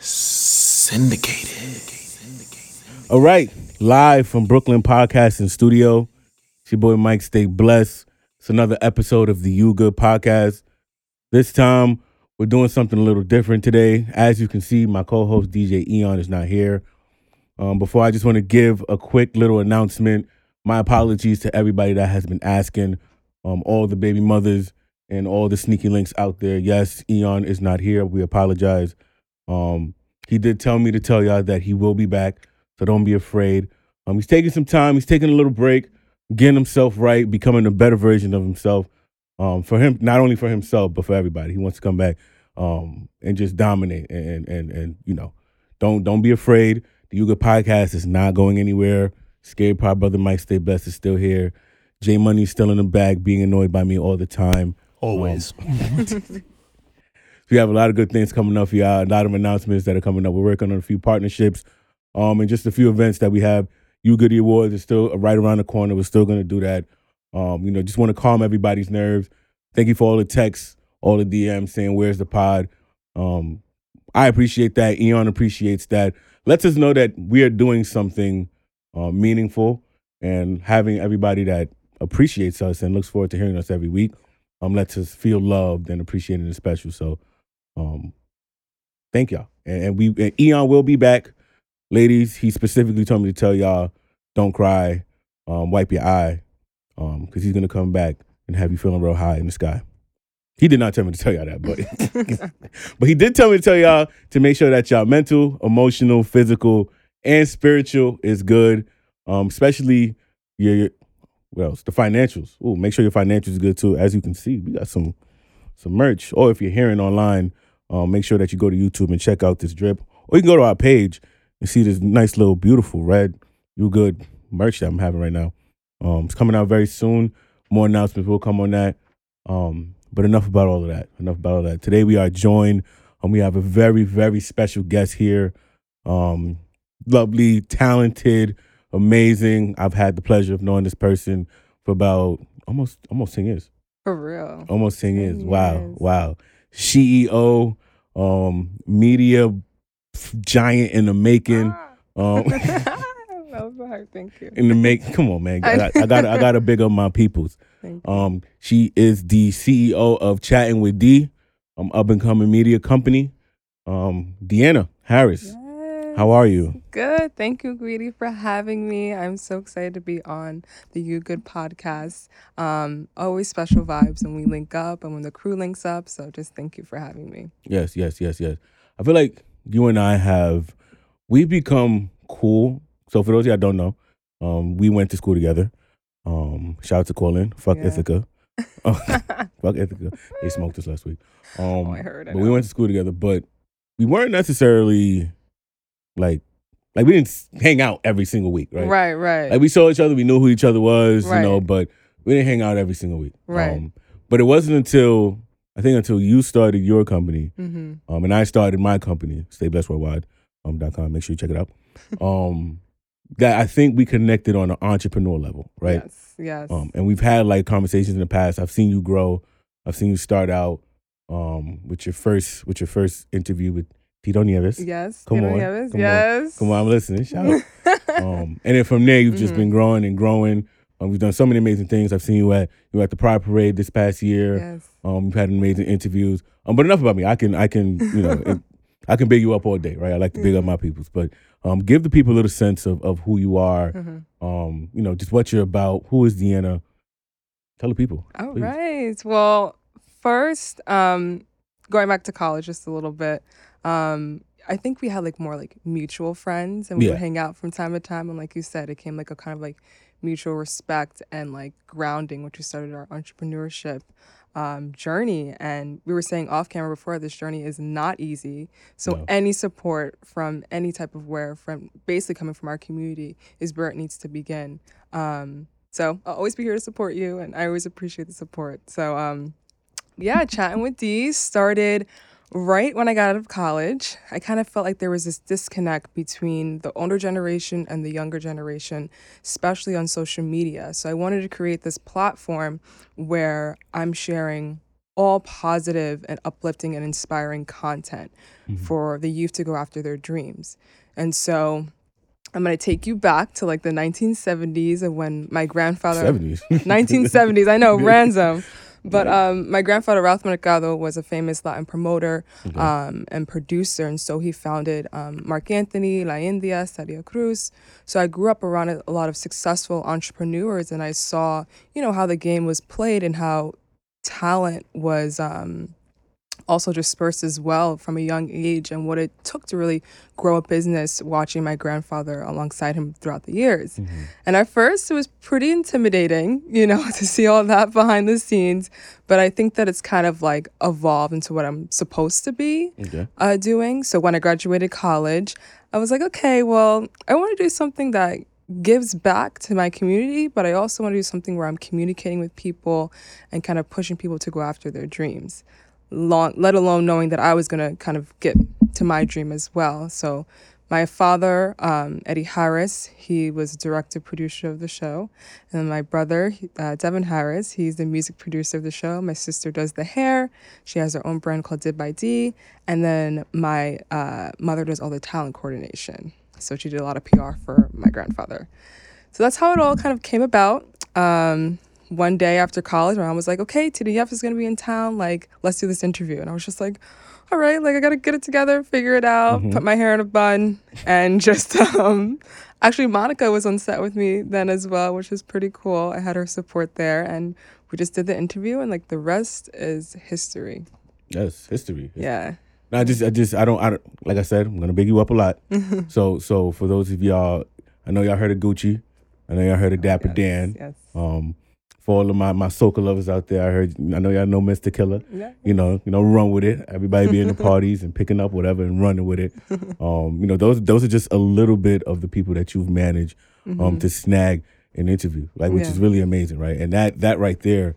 syndicated. All right, live from Brooklyn Podcasting Studio. It's your boy Mike. Stay blessed. It's another episode of the You Good Podcast. This time we're doing something a little different today. As you can see, my co-host DJ Eon is not here. Um, before I just want to give a quick little announcement. My apologies to everybody that has been asking, um, all the baby mothers and all the sneaky links out there. Yes, Eon is not here. We apologize. Um, he did tell me to tell y'all that he will be back, so don't be afraid. Um, he's taking some time. He's taking a little break, getting himself right, becoming a better version of himself. Um, for him, not only for himself, but for everybody. He wants to come back um, and just dominate. And and and you know, don't don't be afraid. The You Good podcast is not going anywhere. Scary Pod brother Mike Stay Blessed is still here. J Money's still in the bag, being annoyed by me all the time. Always. We have a lot of good things coming up for y'all. A lot of announcements that are coming up. We're working on a few partnerships, um, and just a few events that we have. You Goody Awards is still right around the corner. We're still going to do that. Um, you know, just want to calm everybody's nerves. Thank you for all the texts, all the DMs saying where's the pod. Um, I appreciate that. Eon appreciates that. Lets us know that we are doing something uh, meaningful and having everybody that appreciates us and looks forward to hearing us every week um, lets us feel loved and appreciated and special. So, um, thank y'all. And, and we and Eon will be back, ladies. He specifically told me to tell y'all, don't cry, um, wipe your eye, um, because he's gonna come back and have you feeling real high in the sky. He did not tell me to tell y'all that, but but he did tell me to tell y'all to make sure that y'all mental, emotional, physical, and spiritual is good. Um, especially your, your well, it's the financials. Ooh, make sure your financials is good too. As you can see, we got some some merch. Or if you're hearing online, um, make sure that you go to YouTube and check out this drip. Or you can go to our page and see this nice little beautiful red you good merch that I'm having right now. Um, it's coming out very soon. More announcements will come on that. Um, but enough about all of that. Enough about all that. Today we are joined and we have a very, very special guest here. Um, lovely, talented, amazing. I've had the pleasure of knowing this person for about almost almost 10 years. For real. Almost 10 years. 10 Wow. Wow. CEO, um, media giant in the making. Um, was hard. Thank you. in the make. Come on, man. I got, I got, I got to big up my peoples. Thank. Um, she is the CEO of Chatting with D, um, up and coming media company. Um, Deanna Harris, how are you? Good. Thank you, Greedy, for having me. I'm so excited to be on the You Good podcast. Um, always special vibes when we link up and when the crew links up. So just thank you for having me. Yes, yes, yes, yes. I feel like you and I have we've become cool. So for those of you that don't know, um, we went to school together. Um, shout out to Cortland. Fuck Yeah. Ithaca. Fuck Ithaca. They smoked us last week. Um, Oh, I heard, I but we went to school together, but we weren't necessarily like like we didn't hang out every single week, right? Right, right. Like we saw each other, we knew who each other was, you know, but we didn't hang out every single week. Right. Um, but it wasn't until I think until you started your company, hmm um, and I started my company, Stay Blessed Worldwide, um, dot com. Make sure you check it out. um, that I think we connected on an entrepreneur level, right? Yes, yes. Um, and we've had like conversations in the past. I've seen you grow. I've seen you start out um, with your first with your first interview with Tito Nieves. yes. come Tito on, Nieves, come on, yes. Come on, I'm listening. Shout out. um, and then from there, you've just Mhm. been growing and growing. Um, we've done so many amazing things. I've seen you at you were at the Pride Parade this past year. yes. Um, you've had amazing interviews. Um, but enough about me. I can I can you know it, I can big you up all day, right? I like to big up my peoples, but um, give the people a little sense of of who you are. Mhm. Um, you know, just what you're about. Who is Deanna? Tell the people. All please. right. Well, first, um, going back to college just a little bit, um, I think we had like more like mutual friends and we Yeah. would hang out from time to time. And like you said, it came like a kind of like mutual respect and like grounding, which we started our entrepreneurship um, journey. And we were saying off camera before, this journey is not easy. So No. any support from any type of where from basically coming from our community is where it needs to begin. Um, so I'll always be here to support you, and I always appreciate the support. So um, yeah, chatting with Dee started right when I got out of college. I kind of felt like there was this disconnect between the older generation and the younger generation, especially on social media. So I wanted to create this platform where I'm sharing all positive and uplifting and inspiring content mm-hmm. for the youth to go after their dreams. And so I'm going to take you back to like the 1970s of when my grandfather 70s. 1970s. I know, ransom. But um, my grandfather Ralph Mercado was a famous Latin promoter um, and producer, and so he founded um, Marc Anthony, La India, Celia Cruz. So I grew up around a, a lot of successful entrepreneurs, and I saw, you know, how the game was played and how talent was um, also dispersed as well from a young age, and what it took to really grow a business. Watching my grandfather alongside him throughout the years, and at first it was pretty intimidating, you know, to see all that behind the scenes. But I think that it's kind of like evolved into what I'm supposed to be Okay. uh, doing. So when I graduated college, I was like, okay, well, I want to do something that gives back to my community, but I also want to do something where I'm communicating with people and kind of pushing people to go after their dreams. Long, let alone knowing that I was going to kind of get to my dream as well. So my father, um, Eddie Harris, he was director producer of the show, and my brother, uh, Devin Harris, he's the music producer of the show. My sister does the hair; she has her own brand called Did by D, and then my uh, mother does all the talent coordination. So she did a lot of PR for my grandfather. So that's how it all kind of came about. Um, one day after college, my mom was like, "Okay, TDF is gonna be in town. Like, let's do this interview." And I was just like, "All right, like I gotta get it together, figure it out, put my hair in a bun, and just um." Actually, Monica was on set with me then as well, which was pretty cool. I had her support there, and we just did the interview, and like the rest is history. That's history. Yeah. No, I just, I just, I don't, I don't. Like I said, I'm gonna big you up a lot. so, so for those of y'all, I know y'all heard of Gucci. I know y'all heard of Dapper Yes, Dan. Yes. Um, for all of my my soca lovers out there, I heard. I know y'all know Mr. Killa. Yeah. You know, you know, run with it. Everybody be in the parties and picking up whatever and running with it. Um, you know, those those are just a little bit of the people that you've managed um to snag an interview, like which Mm-hmm. Yeah. is really amazing, right? And that that right there,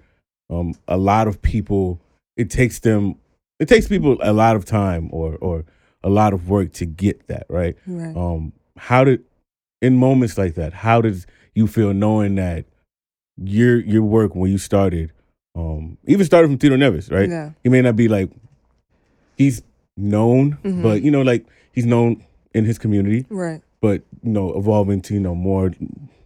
um, a lot of people, it takes them, it takes people a lot of time or or a lot of work to get that, right? Right. Um, how did in moments like that, how did you feel knowing that your your work when you started, um, even started from Tito Nieves, right? Yeah. He may not be like he's known, Mhm. but you know, like he's known in his community, Right. but you know, evolving to you know more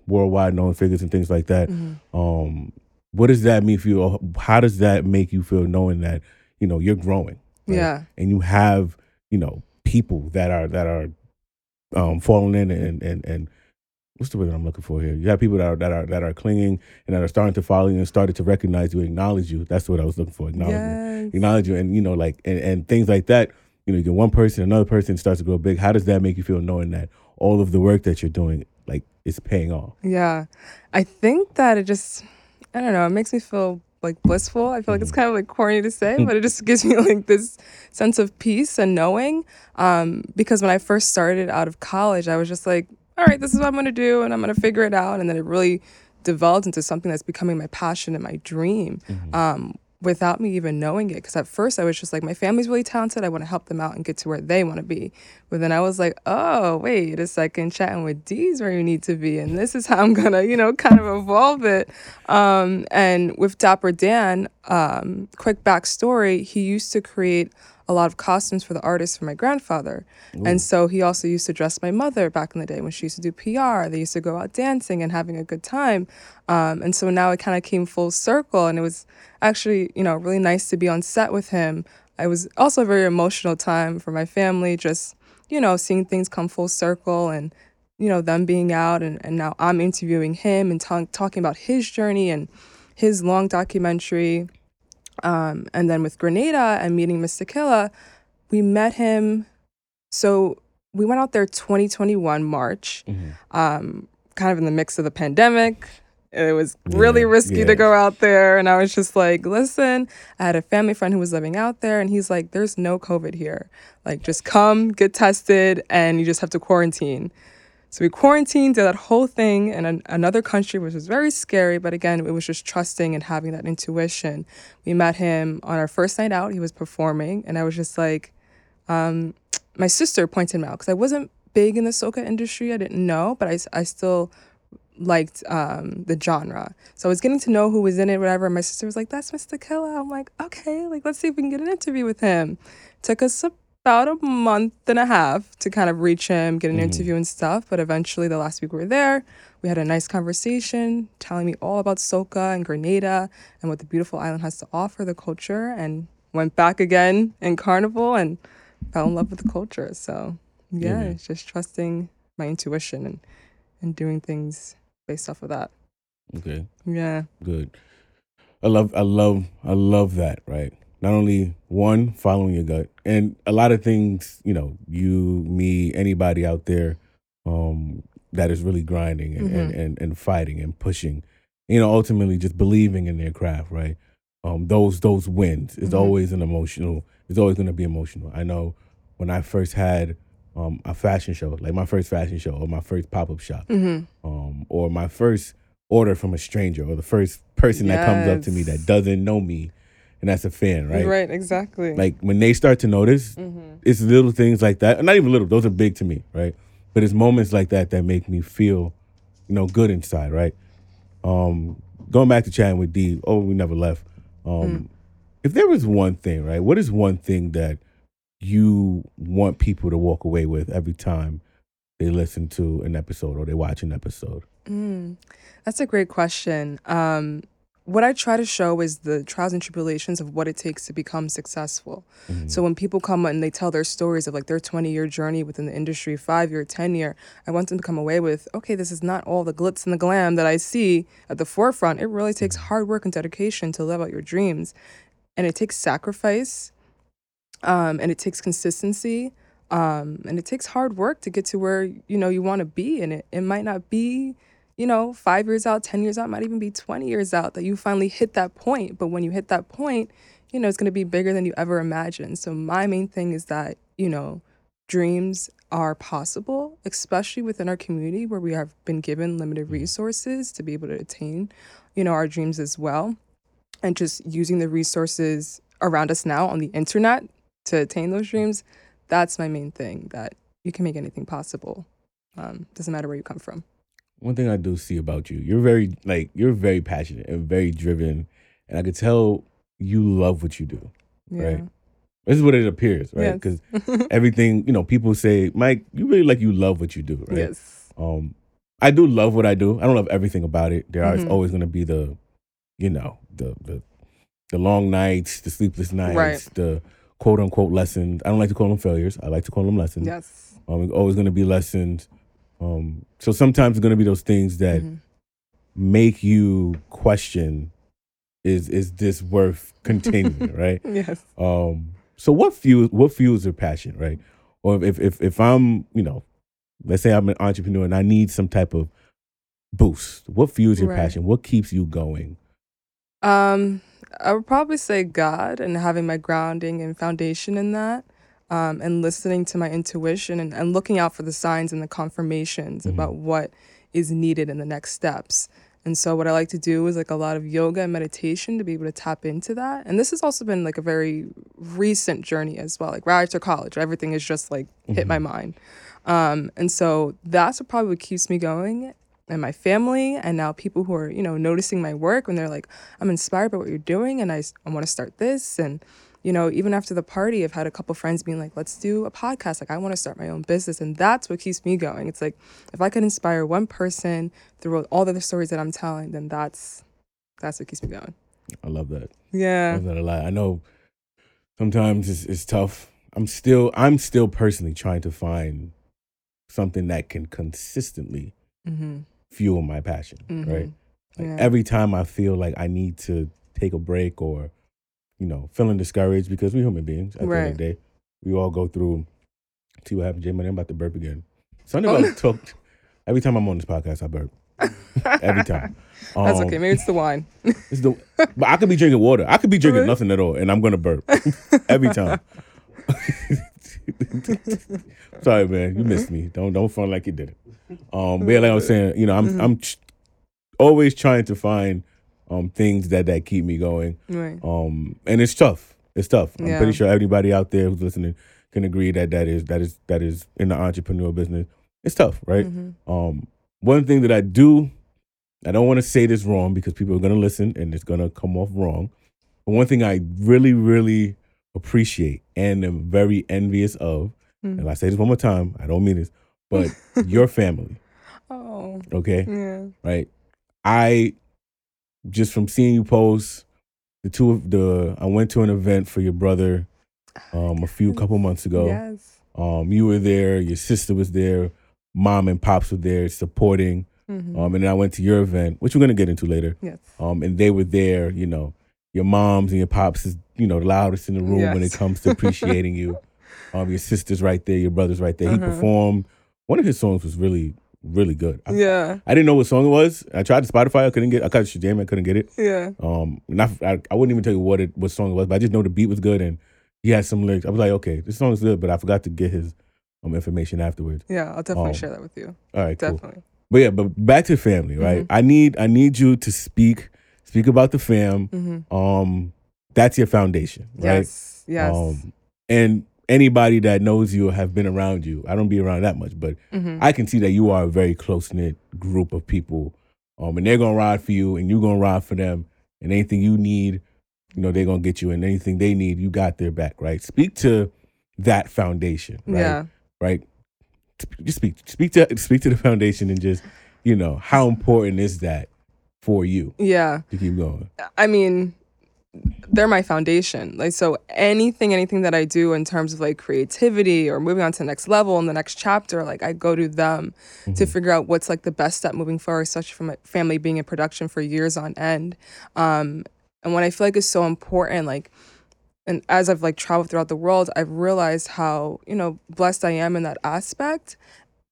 worldwide known figures and things like that. Mhm. Um, what does that mean for you? How does that make you feel knowing that you know you're growing? right? Yeah. and you have you know people that are that are um falling in and and and what's the word that I'm looking for here? You have people that are that are that are clinging and that are starting to follow you and started to recognize you, acknowledge you. That's what I was looking for. Acknowledgement, Yes. acknowledge you, and you know like and, and things like that. You know, you get one person, another person starts to grow big. How does that make you feel knowing that all of the work that you're doing like is paying off? Yeah. I think that it just, I don't know, it makes me feel like blissful. I feel like it's kind of like corny to say, but it just gives me like this sense of peace and knowing. Um, because when I first started out of college, I was just like, all right, this is what I'm going to do and I'm going to figure it out. And then it really developed into something that's becoming my passion and my dream. Um, without me even knowing it because at first i was just like my family's really talented i want to help them out and get to where they want to be but then i was like oh wait a second chatting with d's where you need to be and this is how i'm gonna you know kind of evolve it um, and with dapper dan um, quick backstory he used to create a lot of costumes for the artists for my grandfather. And so he also used to dress my mother back in the day when she used to do PR. They used to go out dancing and having a good time. Um, and so now it kind of came full circle. And it was actually, you know, really nice to be on set with him. It was also a very emotional time for my family, just, you know, seeing things come full circle and, you know, them being out. And, and now I'm interviewing him and ta- talking about his journey and his long documentary. Um, and then with Grenada and meeting Mr. Killa, we met him. So we went out there 2021 March, um, kind of in the mix of the pandemic. It was really Yeah, risky yeah. to go out there. And I was just like, listen, I had a family friend who was living out there, and he's like, there's no COVID here. Like, just come, get tested, and you just have to quarantine. So we quarantined, did that whole thing in an, another country, which was very scary. But again, it was just trusting and having that intuition. We met him on our first night out. He was performing, and I was just like, um, my sister pointed him out because I wasn't big in the soca industry. I didn't know, but I, I still liked um, the genre. So I was getting to know who was in it, whatever. My sister was like, "That's Mr. Killa." I'm like, "Okay, like let's see if we can get an interview with him." Took us about a month and a half to kind of reach him, get an Mhm. interview and stuff. But eventually, the last week we were there, we had a nice conversation, telling me all about Soca and Grenada and what the beautiful island has to offer, the culture, and went back again in Carnival and fell in love with the culture. So Yeah, yeah, it's just trusting my intuition and and doing things based off of that. Okay. Yeah. Good. I love I love I love that, right? Not only one, following your gut. And a lot of things, you know, you, me, anybody out there um that is really grinding and, and, and, and fighting and pushing, you know, ultimately just believing in their craft, right? Um those those wins is Mhm. always an emotional it's always gonna be emotional. I know when I first had um a fashion show, like my first fashion show or my first pop up shop Mm-hmm. um, or my first order from a stranger, or the first person that comes up to me that doesn't know me, and that's a fan, right? Right. Exactly. Like when they start to notice, Mm-hmm. it's little things like that. Not even little; those are big to me, right? But it's moments like that that make me feel, you know, good inside, right? Um, going back to chatting with D. Oh, we never left. Um, Mm. If there was one thing, right? What is one thing that you want people to walk away with every time they listen to an episode or they watch an episode? Mm, that's a great question. Um, what I try to show is the trials and tribulations of what it takes to become successful. Mhm. So when people come and they tell their stories of like their 20 year journey within the industry, five year, 10 year, I want them to come away with, okay, this is not all the glitz and the glam that I see at the forefront. It really takes hard work and dedication to live out your dreams. And it takes sacrifice um, and it takes consistency um, and it takes hard work to get to where you know you want to be and it, it might not be you know five years out ten years out might even be 20 years out that you finally hit that point. But when you hit that point you know it's going to be bigger than you ever imagined. So my main thing is that you know dreams are possible especially within our community where we have been given limited resources to be able to attain you know our dreams as well. And just using the resources around us now on the internet to attain those dreams that's my main thing that you can make anything possible. Um, doesn't matter where you come from One thing I do see about you, you're very like you're very passionate and very driven, and I could tell you love what you do. yeah Right. This is what it appears, right? Yes. Because everything, you know, people say, Mike, you really like you love what you do, right? yes Um, I do love what I do. I don't love everything about it. There is Mhm. always going to be the, you know, the the the long nights, the sleepless nights, Right. the quote unquote lessons. I don't like to call them failures. I like to call them lessons. yes Um, always going to be lessons. Um, so sometimes it's going to be those things that Mhm. make you question: Is is this worth continuing? right. yes Um, so what fuels what fuels your passion, right? Or if if if I'm, you know, let's say I'm an entrepreneur and I need some type of boost. What fuels your Right. passion? What keeps you going? Um, I would probably say God and having my grounding and foundation in that, um, and listening to my intuition and, and looking out for the signs and the confirmations Mhm. about what is needed in the next steps. And so what I like to do is like a lot of yoga and meditation to be able to tap into that. And this has also been like a very recent journey as well. Like right after college, everything is just like hit my mind. Um, and so that's what probably keeps me going and my family and now people who are you know noticing my work when they're like i'm inspired by what you're doing and i, I want to start this and you know even after the party i've had a couple friends being like let's do a podcast like i want to start my own business and that's what keeps me going it's like if i could inspire one person through all the other stories that i'm telling then that's that's what keeps me going I love that. Yeah. I love that a lot. I know sometimes it's, it's tough. I'm still I'm still personally trying to find something that can consistently mm-hmm. fuel my passion, Mhm. right? Like Yeah. every time I feel like I need to take a break or, you know, feeling discouraged because we're human beings at the end of the day. We all go through see what happens, Jay Money. I'm about to burp again. Something Oh, about no. talk every time I'm on this podcast, I burp. Every time. that's Um, okay maybe it's the wine it's the, but I could be drinking water. I could be drinking Really? nothing at all, and I'm gonna burp every time. Sorry, man, you missed me. Don't don't front like you did it. Um, but yeah, like I was saying, you know, I'm I'm ch- always trying to find um things that that keep me going. right Um, and it's tough. It's tough. I'm pretty sure everybody out there who's listening can agree that that is that is that is in the entrepreneur business. It's tough, right? Mhm. Um, one thing that I do I don't want to say this wrong because people are going to listen and it's going to come off wrong. But one thing I really, really appreciate and am very envious of, Mm. and I say this one more time, I don't mean this, but your family, Oh, okay? yeah. Right? I just from seeing you post the two of the I went to an event for your brother um a few couple months ago. Yes. Um you were there, your sister was there, mom and pops were there supporting. Mhm. Um and then I went to your event, which we're gonna get into later. yes. Um and they were there, you know, your moms and your pops is, you know, the loudest in the room when it comes to appreciating you. Um your sister's right there, your brother's right there. He Uh-huh. performed. One of his songs was really, really good. I, Yeah. I didn't know what song it was. I tried to Spotify, I couldn't get I tried to I couldn't get it. Yeah. Um, not I, I wouldn't even tell you what it what song it was, but I just know the beat was good and he had some lyrics. I was like, okay, this song is good, but I forgot to get his um information afterwards. Yeah. I'll definitely Um, share that with you. All right, cool. Definitely. But yeah, but back to family, right? Mm-hmm. I need I need you to speak speak about the fam. hmm Um, that's your foundation, right? Yes. Yes. Um, and anybody that knows you or have been around you, I don't be around that much, but hmm I can see that you are a very close knit group of people. Um, and they're gonna ride for you, and you're gonna ride for them. And anything you need, you know, they're gonna get you. And anything they need, you got their back, right? Speak to that foundation, right? Yeah. Right. Just speak, speak to, speak to the foundation, and just, you know, how important is that for you Yeah. to keep going? I mean, they're my foundation. Like so anything anything that I do in terms of like creativity or moving on to the next level in the next chapter, like I go to them to figure out what's like the best step moving forward, especially for my family being in production for years on end. Um and what I feel like is so important, like and as I've like traveled throughout the world, I've realized how, you know, blessed I am in that aspect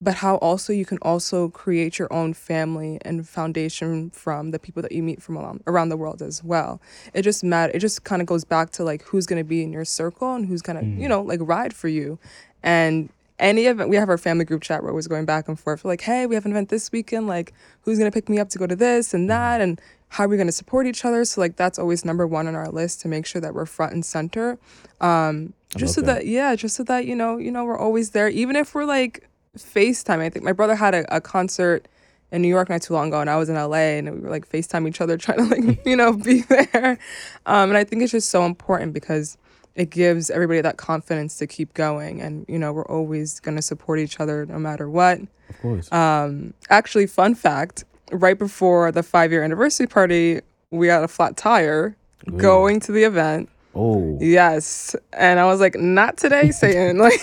but how also you can also create your own family and foundation from the people that you meet from around, around the world as well. It just matter it just kind of goes back to like who's going to be in your circle and who's going to you know like ride for you. And any event we have our family group chat where we're going back and forth like hey we have an event this weekend like who's going to pick me up to go to this and that and how are we going to support each other? So like that's always number one on our list to make sure that we're front and center. Um just so that. that. yeah just so that you know you know we're always there even if we're like FaceTime. I think my brother had a, a concert in New York not too long ago, and I was in LA, and we were like FaceTime each other, trying to like you know be there. Um, and I think it's just so important because it gives everybody that confidence to keep going, and you know we're always gonna support each other no matter what. Of course. Um, actually, fun fact: right before the five year anniversary party, we had a flat tire Ooh. going to the event. oh, Yes. And I was like, not today, Satan. like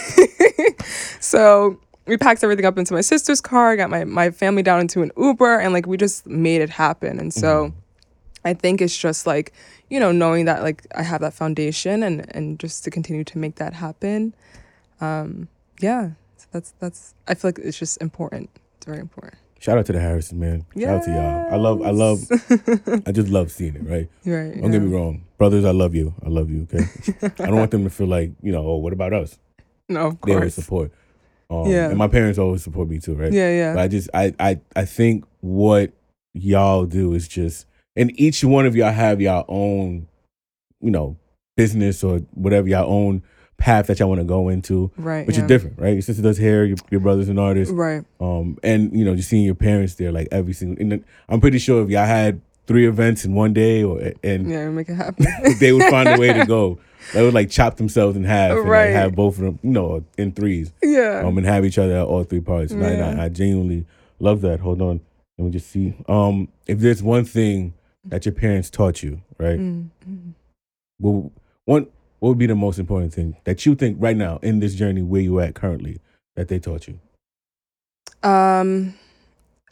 so we packed everything up into my sister's car, got my, my family down into an Uber, and like we just made it happen. And so I think it's just like, you know, knowing that like I have that foundation and and just to continue to make that happen. Um, yeah. So that's that's I feel like it's just important. It's very important. shout out to the Harrison man. Yes. Shout out to y'all. I love, I love, I just love seeing it. Right. Right. Don't get me wrong, brothers. I love you. I love you. Okay. I don't want them to feel like you know. Oh, what about us? No, of course. They always support. Um, Yeah. And my parents always support me too. Right. Yeah, yeah. But I just, I, I, I think what y'all do is just, and each one of y'all have your own, you know, business or whatever your own path that y'all want to go into, right. yeah. is different, right? Your sister does hair, your, your brother's an artist, Right. um, and you know, just seeing your parents there, like every single. And then I'm pretty sure if y'all had three events in one day, or and Yeah, make it happen. they would find a way to go. They would like chop themselves in half and like, have both of them, you know, in threes, yeah. um, and have each other at all three parts. And I, Yeah. I, I genuinely love that. Hold on, let me just see. Um, if there's one thing that your parents taught you, right? Mm, mm. Well, one, what would be the most important thing that you think right now in this journey where you at currently that they taught you? Um,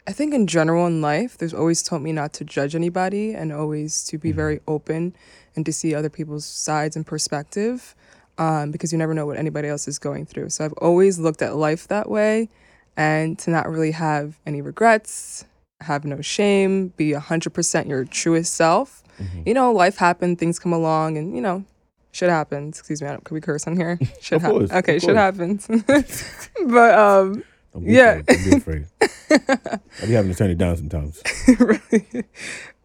I think in general in life, there's always taught me not to judge anybody and always to be Mhm. very open and to see other people's sides and perspective, um, because you never know what anybody else is going through. So I've always looked at life that way, and to not really have any regrets, have no shame, be hundred percent your truest self. Mhm. You know, life happened, things come along, and you know. Shit happens. Excuse me. I don't, could we curse on here? Shit happens. Okay, shit happens. but um, Don't be Yeah. afraid. Don't be afraid. I be having to turn it down sometimes. really.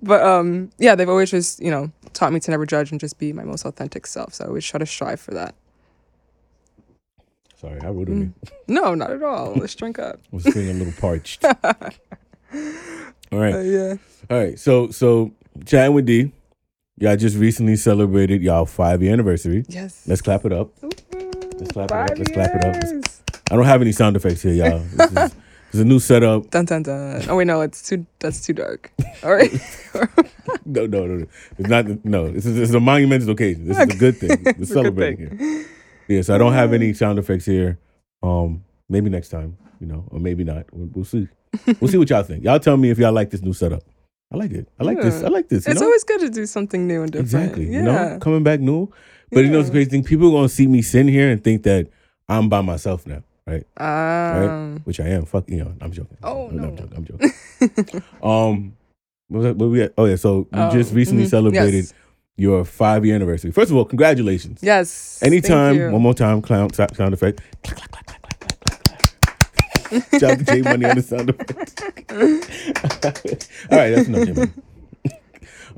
But um, yeah, they've always just you know taught me to never judge and just be my most authentic self. So I always try to strive for that. Sorry, how rude of me. No, not at all. Let's drink up. I was feeling a little parched. All right. Uh, yeah. All right. So so chatting with D, y'all just recently celebrated y'all five year anniversary. Yes. Let's clap it up. Let's clap it up, let's clap it up. I don't have any sound effects here, y'all. This is, this a new setup. Dun dun dun. Oh wait, no, it's too. That's too dark. All right. No, no, no, no. It's not. No, this is, this is a monumental occasion. This is a good thing. We're It's a celebrating here. Yeah. So I don't have any sound effects here. Um, maybe next time, you know, or maybe not. We'll, we'll see. We'll see what y'all think. Y'all tell me if y'all like this new setup. I like it. I like this. I like this. You it's know? always good to do something new and different. Exactly. Yeah. You know, coming back new. But you know, it's Yeah. crazy thing. People are gonna see me sitting here and think that I'm by myself now, right? Um. Which I am. Fuck you know, I'm joking. Oh, no, I'm joking. I'm joking. um, what was that, what we at? Oh yeah. So we Oh, just recently mhm. celebrated Yes. your five year anniversary. First of all, congratulations. Yes. Anytime, you. one more time, clown sound effect. Shout to J Money on the sound effect. All right, that's enough, J Money.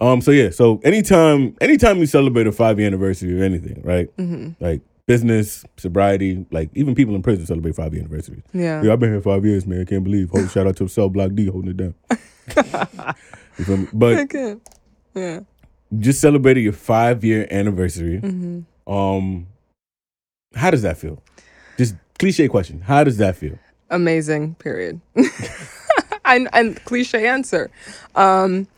Um, so yeah, so anytime, anytime you celebrate a five year anniversary or anything, right? Mhm. Like business, sobriety, like even people in prison celebrate five year anniversaries. Yeah. Yeah, I've been here five years, man. I can't believe. Hold, shout out to Cell Block D holding it down. you feel me? But. Yeah. just celebrating your five year anniversary. hmm Um, how does that feel? Just cliche question. How does that feel? Amazing. Period. and and cliche answer. Um,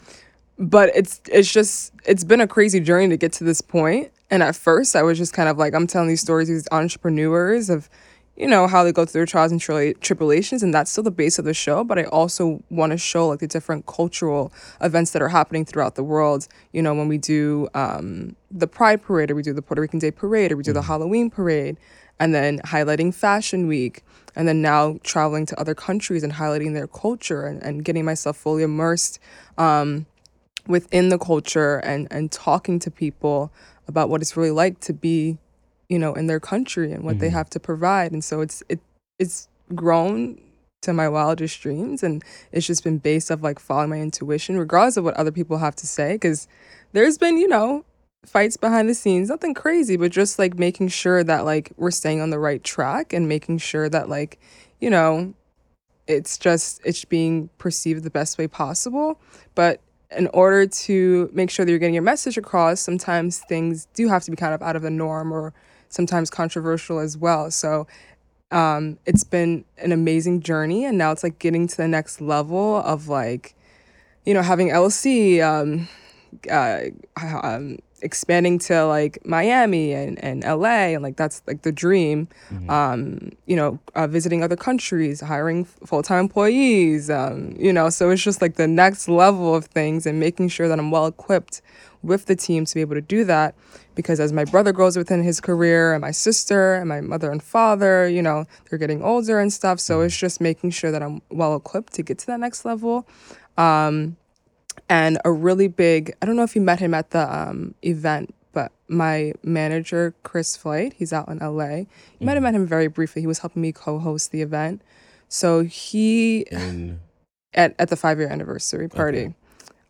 but it's it's just it's been a crazy journey to get to this point. And at first, I was just kind of like I'm telling these stories to these entrepreneurs of, you know, how they go through their trials and tribula- tribulations, and that's still the base of the show. But I also want to show like the different cultural events that are happening throughout the world. You know, when we do um, the Pride Parade, or we do the Puerto Rican Day Parade, or we do the Halloween Parade, and then highlighting Fashion Week, and then now traveling to other countries and highlighting their culture and, and getting myself fully immersed um, within the culture and, and talking to people about what it's really like to be, you know, in their country and what they Mhm. have to provide. And so it's it it's grown to my wildest dreams and it's just been based off like following my intuition, regardless of what other people have to say. Cause there's been, you know, fights behind the scenes, nothing crazy, but just like making sure that like we're staying on the right track and making sure that like, you know, it's just it's being perceived the best way possible. But in order to make sure that you're getting your message across, sometimes things do have to be kind of out of the norm or sometimes controversial as well. So um, it's been an amazing journey, and now it's like getting to the next level of like, you know, having LLC, um, uh, um, expanding to like Miami and, and LA, and like that's like the dream. Um, you know, uh, visiting other countries, hiring full time employees, um, you know, so it's just like the next level of things and making sure that I'm well equipped with the team to be able to do that. Because as my brother grows within his career, and my sister, and my mother and father, you know, they're getting older and stuff. So it's just making sure that I'm well equipped to get to that next level. Um, and a really big i don't know if you met him at the um, event but my manager chris flight he's out in la you might have met him very briefly. He was helping me co-host the event. So he And at, at the five year anniversary party.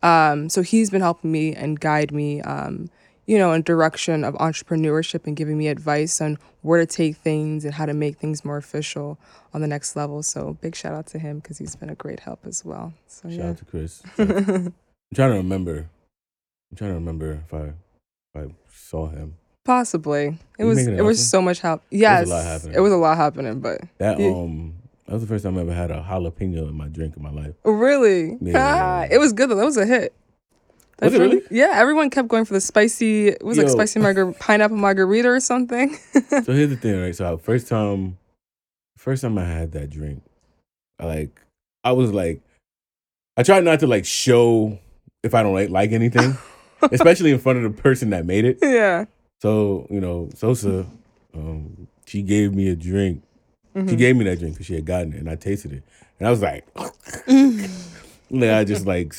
Um, so he's been helping me and guide me um, you know in direction of entrepreneurship and giving me advice on where to take things and how to make things more official on the next level. So big shout out to him because he's been a great help as well. So shout yeah. out to Chris. I'm trying to remember. I'm trying to remember if I if I saw him. Possibly. It you was making it it was happen? so much help. Yes. lot happening. It was a lot happening, but That Yeah. um that was the first time I ever had a jalapeno in my drink in my life. really. Yeah. it was good though. That was a hit. Was it Everyone- really? Yeah, everyone kept going for the spicy it was like Yo. spicy margar pineapple margarita or something. so here's the thing, right? So first time first time I had that drink, I like I was like I tried not to like show if I don't like like anything. especially in front of the person that made it. yeah. So, you know, Sosa, um, she gave me a drink. She Mhm. gave me that drink because she had gotten it, and I tasted it, and I was like, like I just like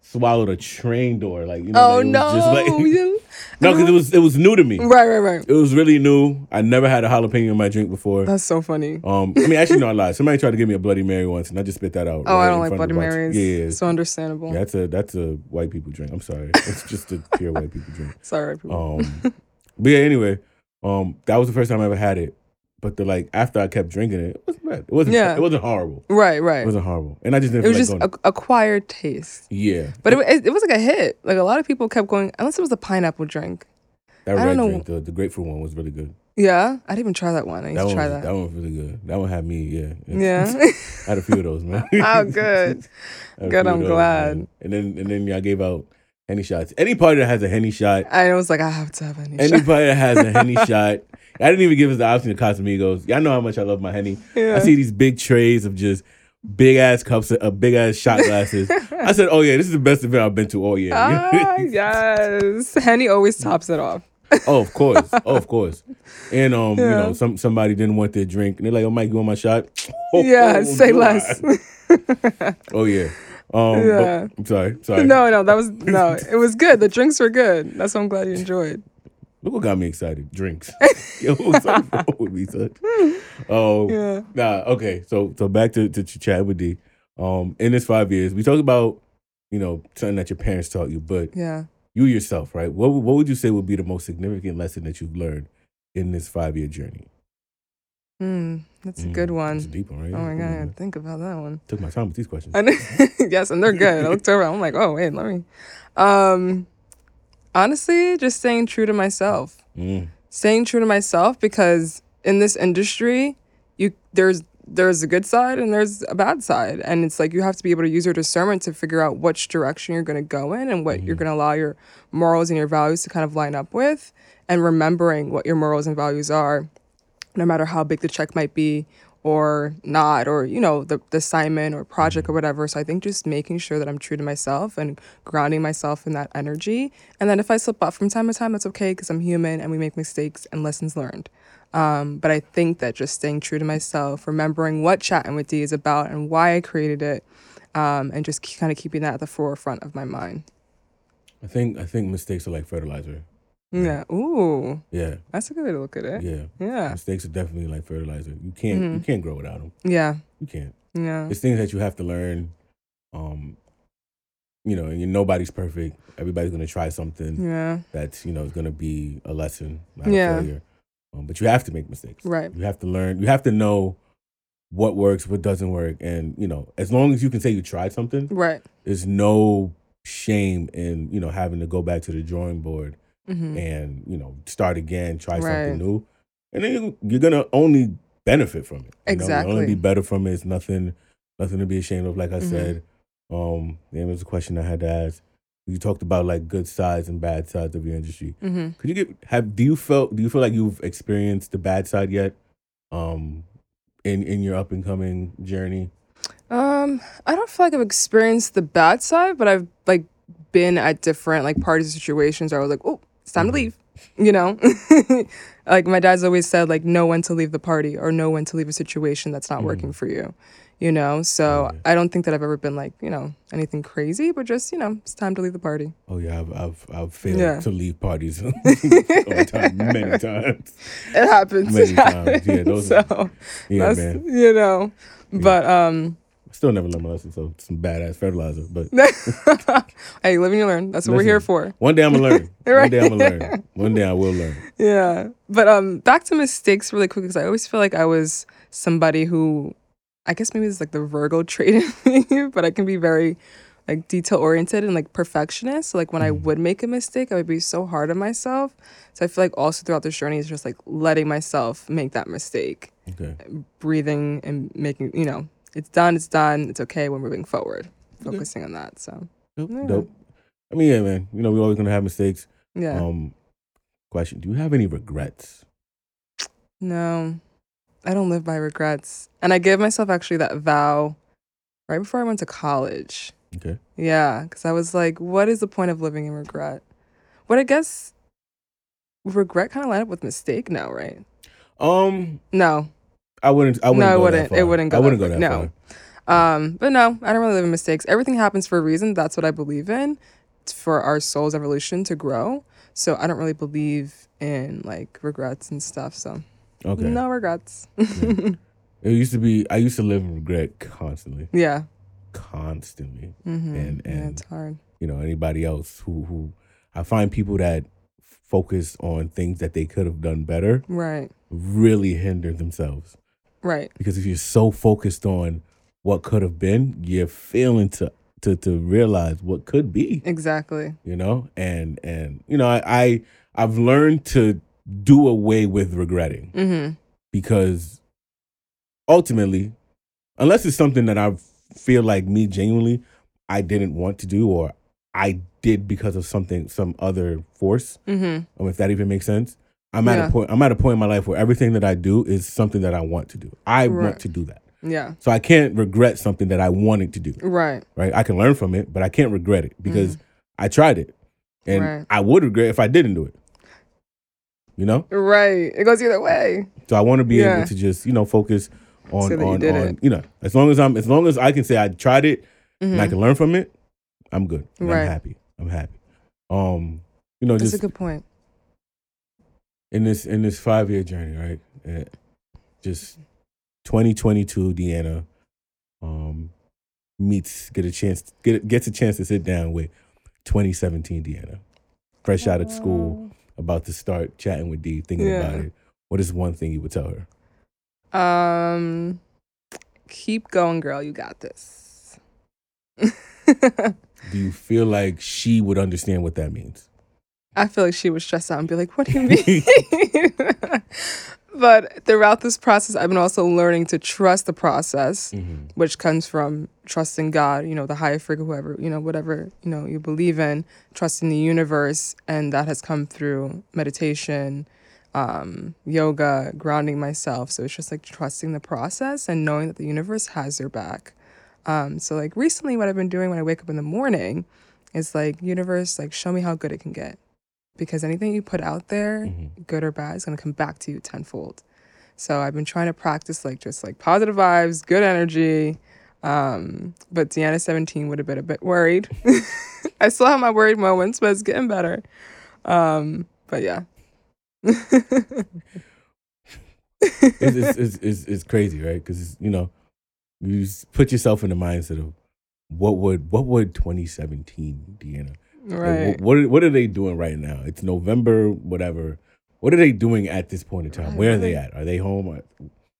swallowed a train door, like you know, oh like, no. just like no, because it was it was new to me. right, right, right. It was really new. I never had a jalapeno in my drink before. That's so funny. Um, I mean, actually, no, I lied. Somebody tried to give me a Bloody Mary once, and I just spit that out. Oh, right I don't like Bloody. Marys. Yeah, yeah. So understandable. Yeah, that's a that's a white people drink. I'm sorry, it's just a pure white people drink. Sorry, people. Um, but yeah, anyway, um, that was the first time I ever had it. But the like after I kept drinking it, it wasn't bad. It wasn't. Yeah. It wasn't horrible. Right, Right. It wasn't horrible, and I just didn't. It was just a- acquired taste. yeah. But it, it, it was like a hit. Like a lot of people kept going, unless it was a pineapple drink. That I red don't know. drink, the, the grapefruit one was really good. Yeah, I didn't even try that one. I need That to try was, that. that one was really good. That one had me. Yeah. Yeah. I had a few of those, man. oh, good. I had a Good, I'm those, glad. man. And then and then y'all gave out henny shots. Any party that has a henny shot, I was like, I have to have any. shot. anybody that has a henny shot. I didn't even give us the option to Casamigos. Y'all know how much I love my henny. I see these big trays of just big ass cups of uh, big ass shot glasses. I said, "Oh yeah, this is the best event I've been to all year." Ah, yes. Henny always tops it off. oh, of course, oh, of course. And um, you know, some somebody didn't want their drink, and they're like, "Oh, Mike, you want my shot?" yeah, Oh, say God. less. Oh yeah. Um, Yeah. but- I'm sorry. Sorry. no, no, that was no. It was good. The drinks were good. That's what I'm glad you enjoyed. Look what got me excited. Drinks. Yo, what's up with me, son? Oh, Yeah. nah. Okay, so so back to to chat with D. Um, in this five years, we talked about you know something that your parents taught you, but Yeah. you yourself, right? What would- what would you say would be the most significant lesson that you've learned in this five year journey? Mm, that's a Mm, good one. It's a deep one, right? Oh my god, I think about that one. Took my time with these questions. Yes, and they're good. I looked over. I'm like, oh wait, let me. Um, honestly, just staying true to myself. Mm, Staying true to myself because in this industry, you there's there's a good side and there's a bad side, and it's like you have to be able to use your discernment to figure out which direction you're going to go in and what you're going to allow your morals and your values to kind of line up with, and remembering what your morals and values are no matter how big the check might be or not or you know the, the assignment or project or whatever. So i think just making sure that i'm true to myself and grounding myself in that energy. And then if i slip up from time to time that's okay because i'm human and we make mistakes and lessons learned. Um, but i think that just staying true to myself remembering what chatting with d is about and why i created it um, and just kind of keeping that at the forefront of my mind. I think I think mistakes are like fertilizer. Yeah ooh Yeah, that's a good way to look at it yeah. yeah Mistakes are definitely like fertilizer. You can't you Mhm. can't grow without them. yeah You can't. yeah It's things that you have to learn. Um, you know, and nobody's perfect. Everybody's gonna try something yeah that's you know is gonna be a lesson, not Yeah. a failure. Um, but you have to make mistakes. right You have to learn. You have to know what works, what doesn't work, and you know, as long as you can say you tried something, right there's no shame in you know having to go back to the drawing board hmm and you know start again, try Right. something new, and then you, you're gonna only benefit from it. You know? You'll only Exactly. be better from it. It's nothing, nothing to be ashamed of. Like I Mhm. said, um, there was a question I had to ask. You talked about like good sides and bad sides of your industry. hmm Could you get have do you feel do you feel like you've experienced the bad side yet? Um, in in your up and coming journey. Um, I don't feel like I've experienced the bad side, but I've like been at different like parties or situations where I was like, oh, it's time to leave. You know, like my dad's always said, like know when to leave the party or know when to leave a situation that's not working for you. You know, so Yeah. I don't think that I've ever been like you know anything crazy, but just you know it's time to leave the party. Oh yeah, I've I've, I've failed Yeah. to leave parties all time, many times. It happens. Many it times. Yeah, those so are- Yeah, man. you know, but um. Still never learned my lesson, so some badass fertilizer. But hey, live and you learn. That's what we're here for. one day I'm gonna learn. One day I'm gonna learn. One day I will learn. Yeah. But um back to mistakes really quick because I always feel like I was somebody who I guess maybe it's like the Virgo trait in me, but I can be very like detail oriented and like perfectionist. So like when I Mm. would make a mistake, I would be so hard on myself. So I feel like also throughout this journey is just like letting myself make that mistake, Okay. breathing and making, you know, it's done, it's done, it's okay, we're moving forward. Okay. Focusing on that. So Dope. Yeah. Dope. I mean, yeah, man. You know, we're always gonna have mistakes. yeah. Um, question: Do you have any regrets? No, I don't live by regrets. And I gave myself actually that vow right before I went to college. Okay. Yeah, because I was like, what is the point of living in regret? But I guess regret kind of line up with mistake now, right? Um, No. I wouldn't. I wouldn't. No, it wouldn't. It wouldn't go I wouldn't go that No. far. Um, but no, I don't really live in mistakes. Everything happens for a reason. That's what I believe in. It's for our soul's evolution to grow. So I don't really believe in like regrets and stuff. So Okay. no regrets. It used to be. I used to live in regret constantly, yeah. constantly. hmm And- yeah, it's hard. You know, anybody else who who I find people that focus on things that they could have done better Right. really hinder themselves. Right. Because if you're so focused on what could have been, you're failing to to to realize what could be. Exactly. You know, and and you know, I, I I've learned to do away with regretting Mm-hmm. because ultimately, unless it's something that I feel like me genuinely I didn't want to do or I did because of something some other force, Mm-hmm. um, if that even makes sense. I'm at a point. I'm at a point in my life where everything that I do is something that I want to do. I Right. want to do that, Yeah. so I can't regret something that I wanted to do. Right. Right? I can learn from it, but I can't regret it because I tried it, and Mm. Right. I would regret if I didn't do it. You know, Right. It goes either way. so I want to be Yeah. able to just you know focus on So that you on on it. you know as long as I'm as long as I can say I tried it and I Mhm. can learn from it, I'm good. Right. I'm happy. I'm happy. Um, you know, That's just a good point. In this in this five year journey, right? eh, just 2022, Deanna um, meets get a chance get gets a chance to sit down with 2017 Deanna, fresh out of school, about to start chatting with D, thinking Yeah. about it. What is one thing you would tell her? Um, keep going, girl. You got this. Do you feel like she would understand what that means? I feel like she would stress out and be like, "What do you mean?" but throughout this process, I've been also learning to trust the process, Mm-hmm. which comes from trusting God, you know, the higher figure, whoever, you know, whatever you know you believe in, trusting the universe, and that has come through meditation, um, yoga, grounding myself. So it's just like trusting the process and knowing that the universe has your back. Um, so like recently, what I've been doing when I wake up in the morning is like, universe, like show me how good it can get, because anything you put out there, Mm-hmm. good or bad, is gonna come back to you tenfold. So I've been trying to practice like just like positive vibes, good energy. Um, but Deanna 17 would have been a bit worried. I still have my worried moments, but it's getting better. Um, but yeah. it's, it's, it's, it's, crazy, right? Because you know, you put yourself in the mindset of what would what would 2017 Deanna? Like, right. wh- what are, what are they doing right now? It's November, whatever. What are they doing at this point in time? Right, Where are they at? Are they home? Are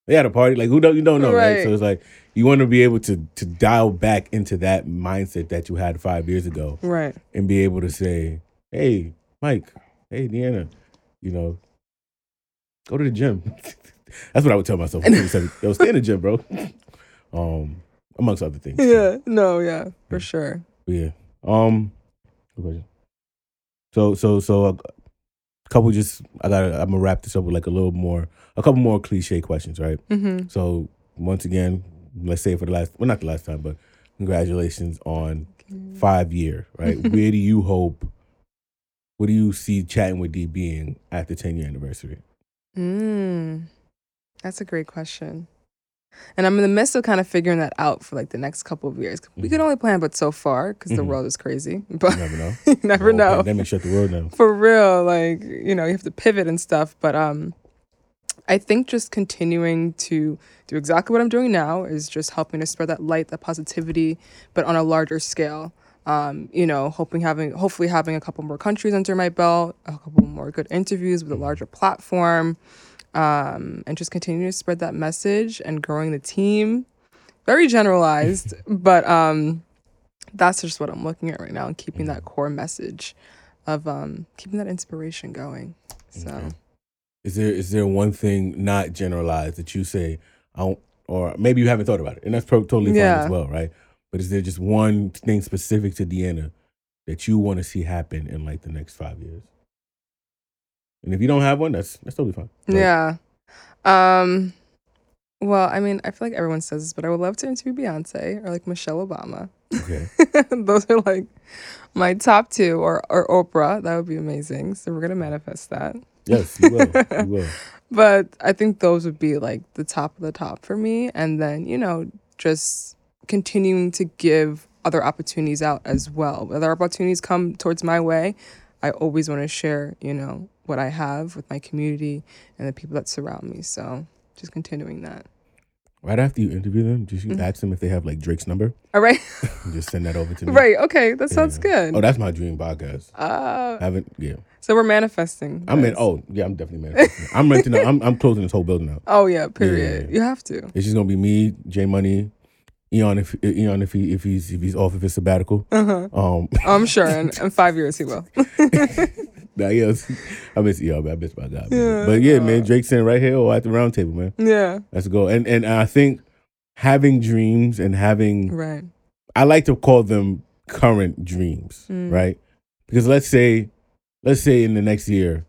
they at a party? Like who don't you don't know, right? Right. So it's like you want to be able to to dial back into that mindset that you had five years ago Right. and be able to say, "Hey, Mike. Hey, Deanna. You know, go to the gym." That's what I would tell myself. Yo, stay in the gym, bro. Um, amongst other things. Yeah. No, yeah, for sure. But yeah. Um. Question. So so so a couple just I got I'm gonna wrap this up with like a little more a couple more cliche questions, right? Mm-hmm. So once again, let's say for the last well not the last time, but congratulations on five year, right? Where do you hope? What do you see chatting with D being at the 10 year anniversary? Mm, that's a great question. And I'm in the midst of kind of figuring that out for like the next couple of years. We can Mhm. only plan but so far because the Mhm. world is crazy. You But never know. you never know. Pandemic shut the world down. For real, like you know, you have to pivot and stuff. But um, I think just continuing to do exactly what I'm doing now is just helping to spread that light, that positivity, but on a larger scale. Um, you know, hoping having hopefully having a couple more countries under my belt, a couple more good interviews with a larger platform, um, and just continuing to spread that message and growing the team. Very generalized, but um, that's just what I'm looking at right now and keeping that core message of um, keeping that inspiration going. So Okay. Is there is there one thing not generalized that you say I don't, or maybe you haven't thought about it, and that's pro- totally fine Yeah. as well, right? But is there just one thing specific to Deanna that you want to see happen in like the next five years? And if you don't have one, that's that's totally fine. But- yeah. Um, well, I mean, I feel like everyone says this, but I would love to interview Beyonce or like Michelle Obama. Okay. Those are like my top two, or or Oprah. That would be amazing. So we're gonna manifest that. Yes, you will. you will. But I think those would be like the top of the top for me. And then, you know, just continuing to give other opportunities out as well. Other opportunities come towards my way. I always want to share, you know, what I have with my community and the people that surround me. So just continuing that. Right after you interview them, just Mm-hmm. you ask them if they have like Drake's number. All right. Just send that over to me. right. Okay. That sounds Yeah. good. Oh, that's my dream podcast. uh, haven't yeah. so we're manifesting. I'm in. Oh yeah, I'm definitely manifesting. I'm renting. out- I'm I'm closing this whole building out. Oh yeah. Period. Yeah. You have to. It's just gonna be me, J Money, Eon if Eon if he if he's if he's off of his sabbatical. Uh-huh. Um, I'm sure in, in five years he will. nah, yeah, I miss y'all, man. I miss my God. man. Yeah. But yeah, man, Drake's in right here or at the round table, man. yeah. Let's go. And and I think having dreams and having Right. I like to call them current dreams, Mm. right? Because let's say, let's say in the next year,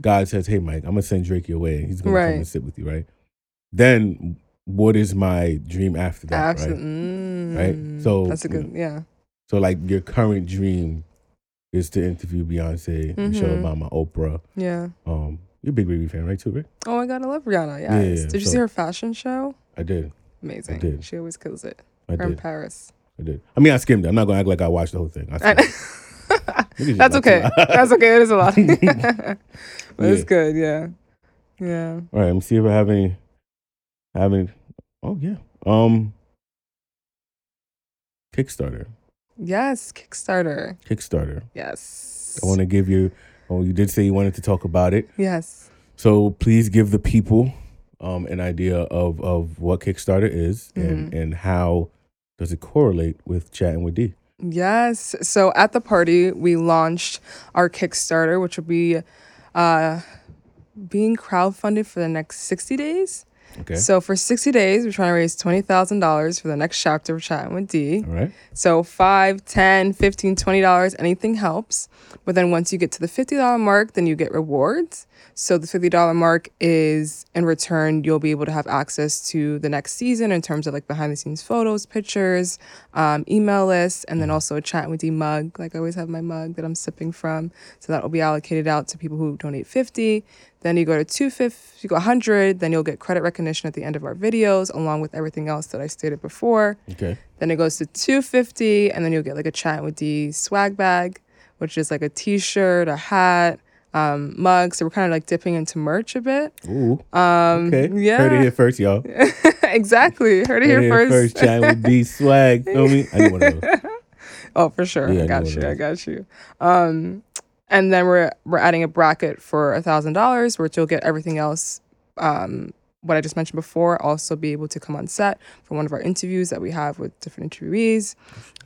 God says, "Hey, Mike, I'm gonna send Drake your way. He's gonna come and sit with you, right?" Then, what is my dream after that, Absolutely. right? Mm. So, that's a you good. Yeah. So, like, your current dream is to interview Beyonce, Michelle Mhm. Obama, Oprah. Yeah. Um, you're a big Baby fan, right? Too, right? Oh my God, I love Rihanna. Yeah, Yes. yeah, Did you so- see her fashion show? I did. Amazing. I did. She always kills it. I in did. Paris. I did. I mean, I skimmed it. I'm not gonna act like I watched the whole thing. I I- skimmed it. Niggas just That's okay. That's okay. It is a lot. but it's good. Yeah. Yeah. All right, let me see if I have any. Have any? Oh yeah. Um. Kickstarter. Yes. Kickstarter. Kickstarter. Yes. I want to give you. Oh, you did say you wanted to talk about it, Yes. so please give the people um an idea of of what Kickstarter is and Mm-hmm. and how does it correlate with chatting with D. Yes. So at the party, we launched our Kickstarter, which will be uh, being crowdfunded for the next 60 days. Okay. So for 60 days, we're trying to raise $20,000 for the next chapter of Chatting with D. All right. So 5, 10, 15, 20 dollars, anything helps. But then once you get to the $50 mark, then you get rewards. So the $50 mark is in return, you'll be able to have access to the next season in terms of like behind the scenes photos, pictures, um, email lists, and then also a chat with D mug. Like I always have my mug that I'm sipping from. So that will be allocated out to people who donate 50. Then you go to 250, you go 100, then you'll get credit recognition at the end of our videos, along with everything else that I stated before. Okay. Then it goes to 250 and then you'll get like a chat with the swag bag, which is like a t-shirt, a hat, um, mug. So we're kind of like dipping into merch a bit. Ooh. Um, Okay. yeah. Heard it here first, y'all. exactly. Heard it Heard here first. Chatting with D swag. Feel me? I need one of those. oh, for sure. Yeah, I I got know you. I got you. Um, and then we're we're adding a bracket for a thousand dollars, which you'll get everything else. Um, what I just mentioned before, also be able to come on set for one of our interviews that we have with different interviewees.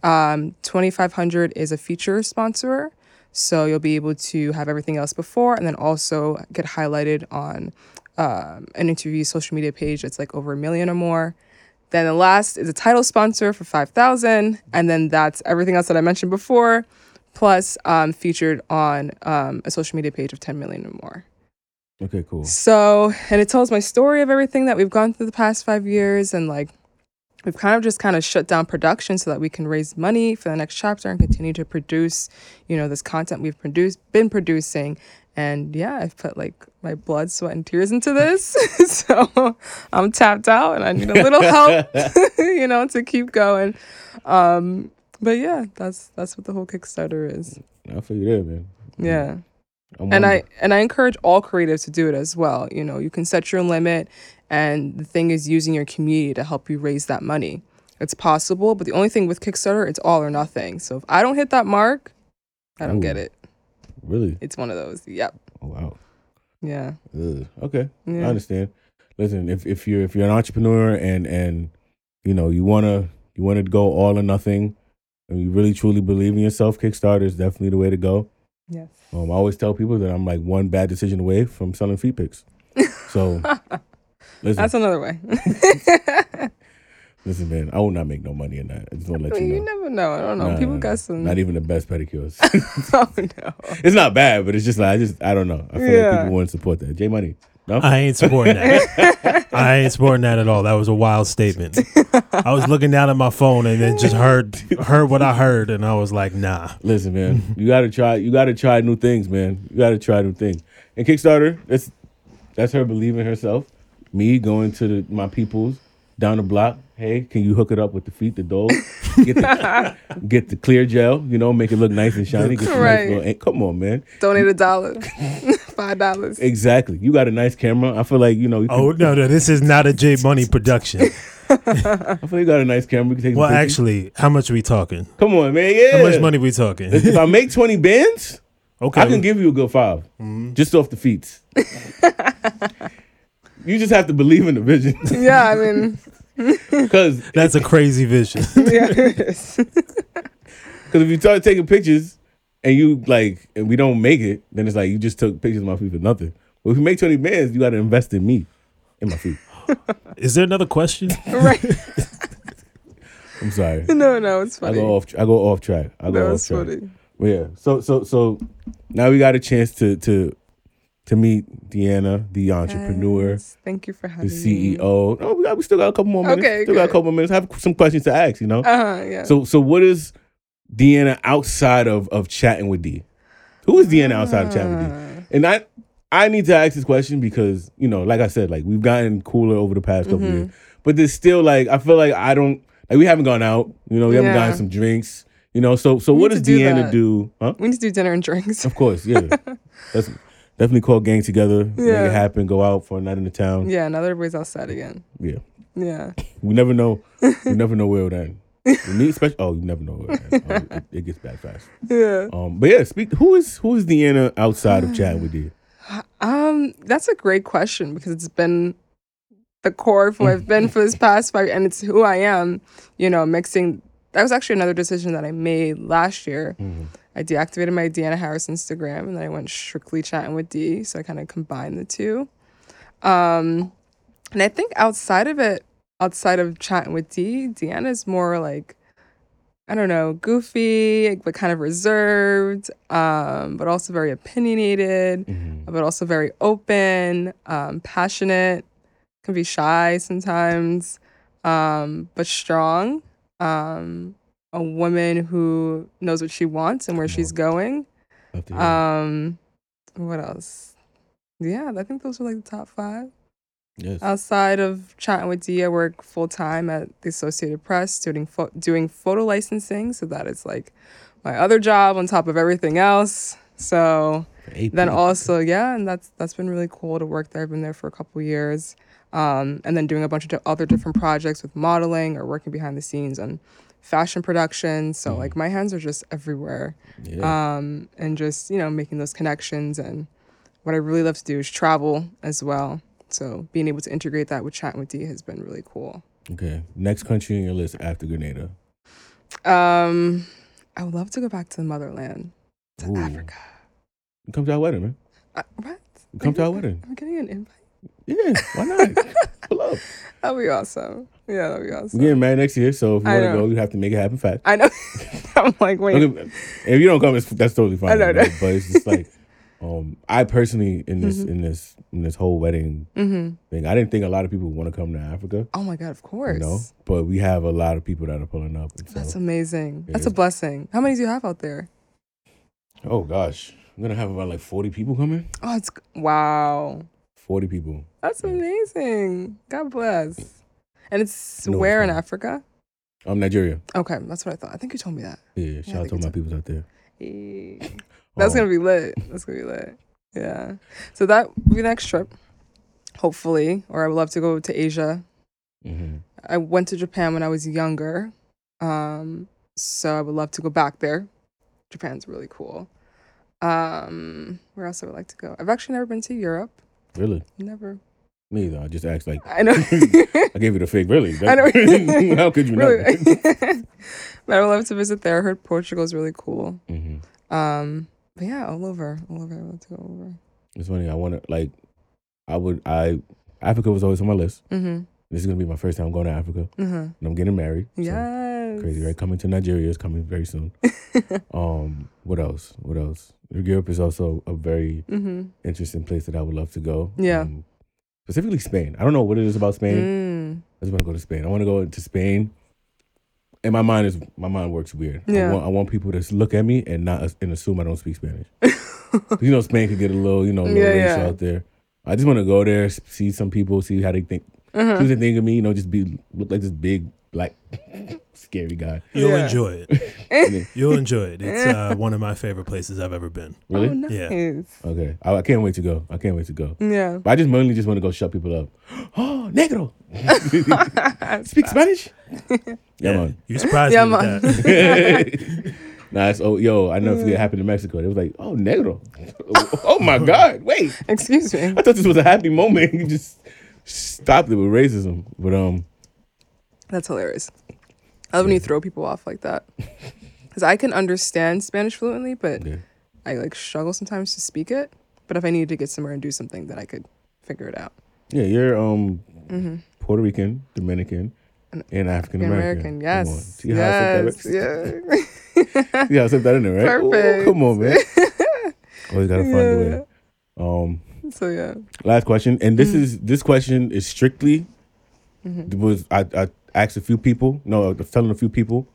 Um, 2500 is a feature sponsor. So you'll be able to have everything else before and then also get highlighted on um, an interview social media page that's like over a million or more. Then the last is a title sponsor for 5000 and then that's everything else that I mentioned before plus um, featured on um, a social media page of 10 million or more. Okay, cool. So, and it tells my story of everything that we've gone through the past five years. And like, we've kind of just kind of shut down production so that we can raise money for the next chapter and continue to produce, you know, this content we've produced, been producing. And yeah, I've put like my blood, sweat, and tears into this. so I'm tapped out and I need a little help, you know, to keep going. Um, but yeah, that's that's what the whole Kickstarter is. I feel you there, man. Yeah I'm and I and I encourage all creatives to do it as well. You know, you can set your limit, and the thing is using your community to help you raise that money. It's possible, but the only thing with Kickstarter, it's all or nothing. So if I don't hit that mark, I don't get it. really. It's one of those. Yep. Oh wow. Yeah. Ugh. Okay. I understand. Listen, if if you're if you're an entrepreneur and and you know you wanna you wanna go all or nothing, and you really truly believe in yourself, Kickstarter is definitely the way to go. Yes. Um, I always tell people that I'm like one bad decision away from selling feet pics. So listen, That's another way. listen, man, I will not make no money in that. I just want to let you you never know. I don't know. Nah, People nah, got some. Not even the best pedicures. oh no. it's not bad, but it's just like I just I don't know. I feel Yeah. like people wouldn't support that. J Money. No? I ain't supporting that. I ain't supporting that at all. That was a wild statement. I was looking down at my phone and then just heard heard what I heard, and I was like, nah. Listen, man, you gotta try. You gotta try new things, man. You gotta try new things. And Kickstarter, that's that's her believing herself. Me going to the, my peoples down the block. Hey, can you hook it up with the feet, the doll? Get the, get the clear gel. You know, make it look nice and shiny. Get some nice Right. little. Come on, man. Donate a dollar. Five five dollars. Exactly. You got a nice camera. I feel like you know. You Oh no, no, this is not a J Money production. I feel like you got a nice camera. We can take Well, pictures. actually, how much are we talking? come on, man. Yeah. How much money we talking? If I make twenty bands, Okay, I can give you a good 5 mm-hmm. just off the feet. you just have to believe in the vision, yeah, I mean, because that's a crazy vision. yeah, it is. if you start taking pictures and you like and we don't make it, then it's like you just took pictures of my feet for nothing. But if you make twenty bands, you got to invest in me, in my feet. Is there another question? right. I'm sorry. No, no, it's funny. I go off. I go off track. I go that off was track. funny. Well, yeah. So so so now we got a chance to to to meet Deanna, the entrepreneur, Yes, Thank you for the having me. The CEO. Oh, we got we still got a couple more minutes. Okay, still got a couple more minutes. I have some questions to ask. You know. Uh huh. Yeah. So so what is Deanna outside of of chatting with D? Who is Deanna outside of chatting with D? Ah. And I I need to ask this question because you know, like I said, like we've gotten cooler over the past couple Mm-hmm. years, but there's still like I feel like I don't like we haven't gone out. You know, we haven't Yeah. gotten some drinks. You know, so so We what does do Deanna that. do? Huh? we need to do dinner and drinks. Of course, yeah. That's definitely call gang together, make it happen, go out for a night in the town. Yeah, now that everybody's outside again. Yeah. Yeah. We never know. we never know where it'll end. With Me, especially. Oh, you never know. Oh, it, it gets bad fast. Yeah. Um, but yeah, speak. Who is who is Deanna outside of chatting with you? Um, that's a great question because it's been the core of who I've been for this past five, and it's who I am. You know, mixing. That was actually another decision that I made last year. I deactivated my Deanna Harris Instagram, and then I went strictly chatting with D. So I kind of combined the two. Um, and I think outside of it, outside of chatting with D, Deanna is more like. I don't know, goofy, but kind of reserved, um, but also very opinionated but also very open, um, passionate, can be shy sometimes, um, but strong. Um, a woman who knows what she wants and where she's going. Love to hear it. Um, what else? Yeah, I think those are like the top five. Yes. Outside of chatting with D, I work full time at the Associated Press doing pho- doing photo licensing. So that is like my other job on top of everything else. So then also yeah and that's that's been really cool to work there i've been there for a couple years um, and then doing a bunch of other different projects with modeling or working behind the scenes on fashion production so like my hands are just everywhere yeah. um, and just you know making those connections and what i really love to do is travel as well so being able to integrate that with chatting with d has been really cool okay. Next country on your list after Grenada. um, i would love to go back to the motherland to Ooh. africa Come to our wedding, man. uh, what Come to our wedding. i'm getting an invite Yeah. Why not? Pull up. That'd be awesome. Yeah, that'd be awesome. We're getting married next year, so if you want to go, you have to make it happen fast. I know. I'm like, wait. If you don't come, it's, that's totally fine. I know, know. But it's just like, um, I personally in this Mhm. in this in this whole wedding hmm thing, I didn't think a lot of people would want to come to Africa. Oh my god, of course. You know, but we have a lot of people that are pulling up. So, That's amazing. Yeah, That's a blessing. How many do you have out there? oh gosh, I'm gonna have about like 40 people coming. Oh, it's wow. 40 people. That's Yeah. amazing. God bless. And it's No, it's where in not. Africa? Um, Nigeria. Okay, that's what I thought. I think you told me that. Yeah, shout out to all my people out there. Eh. That's gonna be lit. That's gonna be lit. Yeah. So that will be the next trip, hopefully. Or I would love to go to Asia. mhm. I went to Japan when I was younger. Um, so I would love to go back there. Japan's really cool. Um, where else I would like to go? I've actually never been to Europe. Really? Never. Me either. I just asked like I know. I gave you the fake. Really? I know. How could you not? but I would love to visit there. I heard Portugal is really cool. hmm Um, but yeah, all over, all over. I would love to go over. It's funny. I want to like. I would. I Africa was always on my list. Mm-hmm. This is gonna be my first time going to Africa, Mm-hmm. and I'm getting married. so Yes. Crazy, right? Coming to Nigeria is coming very soon. um, what else? What else? Europe is also a very Mm-hmm. interesting place that I would love to go. Yeah. Um, specifically Spain. I don't know what it is about Spain. Mm. I just want to go to Spain. I want to go to Spain. And my mind is my mind works weird. I Yeah. want I want people to look at me and not and assume I don't speak Spanish. you know, Spain could get a little you know a little Yeah, racial yeah. out there. I just want to go there, see some people, see how they think, see Uh-huh. what they think of me. You know, just be look like this big black scary guy. You'll Yeah. enjoy it. You'll enjoy it. It's uh, one of my favorite places I've ever been. Really? Oh, nice. Yeah. Okay. I, I can't wait to go. I can't wait to go. Yeah. But I just mainly just want to go shut people up. Oh, negro. Speak Spanish? yeah, man. You surprised Yeah, me man. with that. nah, it's, oh, yo, I never forget it happened in Mexico. It was like, oh, negro. oh my God. Wait. Excuse me. I thought this was a happy moment. You just stopped it with racism. But um, That's hilarious. I love when you throw people off like that. Because I can understand Spanish fluently, but yeah. I like struggle sometimes to speak it. But if I needed to get somewhere and do something, then I could figure it out. yeah, you're um Mm-hmm. Puerto Rican, Dominican, and African American. Yes. See how I yes. Yeah. How I said that in there, right? Ooh, come on, man. Always gotta find a way. Um, so yeah. last question, and this is this question is strictly Mm-hmm. was I, I asked a few people. No, telling a few people.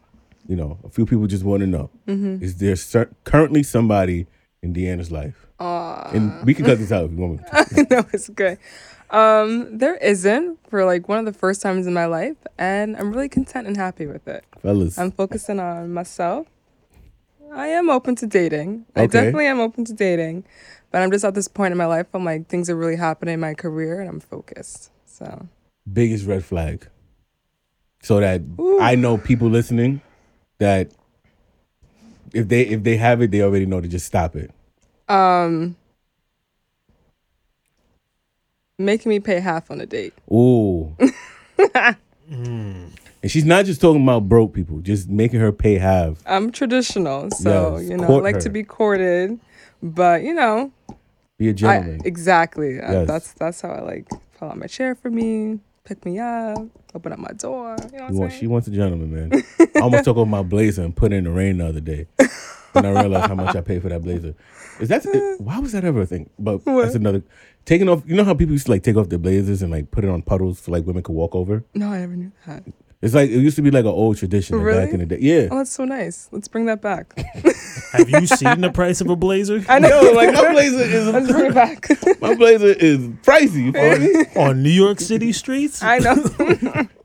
You know, a few people just want to know: Mm-hmm. is there cer- currently somebody in Deanna's life? And we can cut this out if you want me. To. no, it's good. Um, there isn't for like one of the first times in my life, and I'm really content and happy with it. Fellas, I'm focusing on myself. I am open to dating. I definitely am open to dating, but I'm just at this point in my life. I'm like things are really happening in my career, and I'm focused. So biggest red flag, so that Ooh. I know people listening that if they if they have it, they already know to just stop it. um, making me pay half on a date. Ooh. Mm. And she's not just talking about broke people, just making her pay half. I'm traditional, so Yes, you know, I like her. to be courted, but you know, Be a I, gentleman. exactly. Uh, Yes. that's that's how I like pull out my chair for me, pick me up, open up my door. You know what saying? she wants a gentleman, man. I almost took off my blazer and put it in the rain the other day. And I realized how much I paid for that blazer. Is that it, why was that ever a thing? But What? that's another taking off. You know how people used to like take off their blazers and like put it on puddles so like women could walk over. no, I never knew that. It's like it used to be like an old tradition like, back in the day. Yeah. Oh, that's so nice. Let's bring that back. Have you seen the price of a blazer I know. Yo, like my blazer is. Let's is bring it back. my blazer is pricey. You feel me? on New York City streets? I know.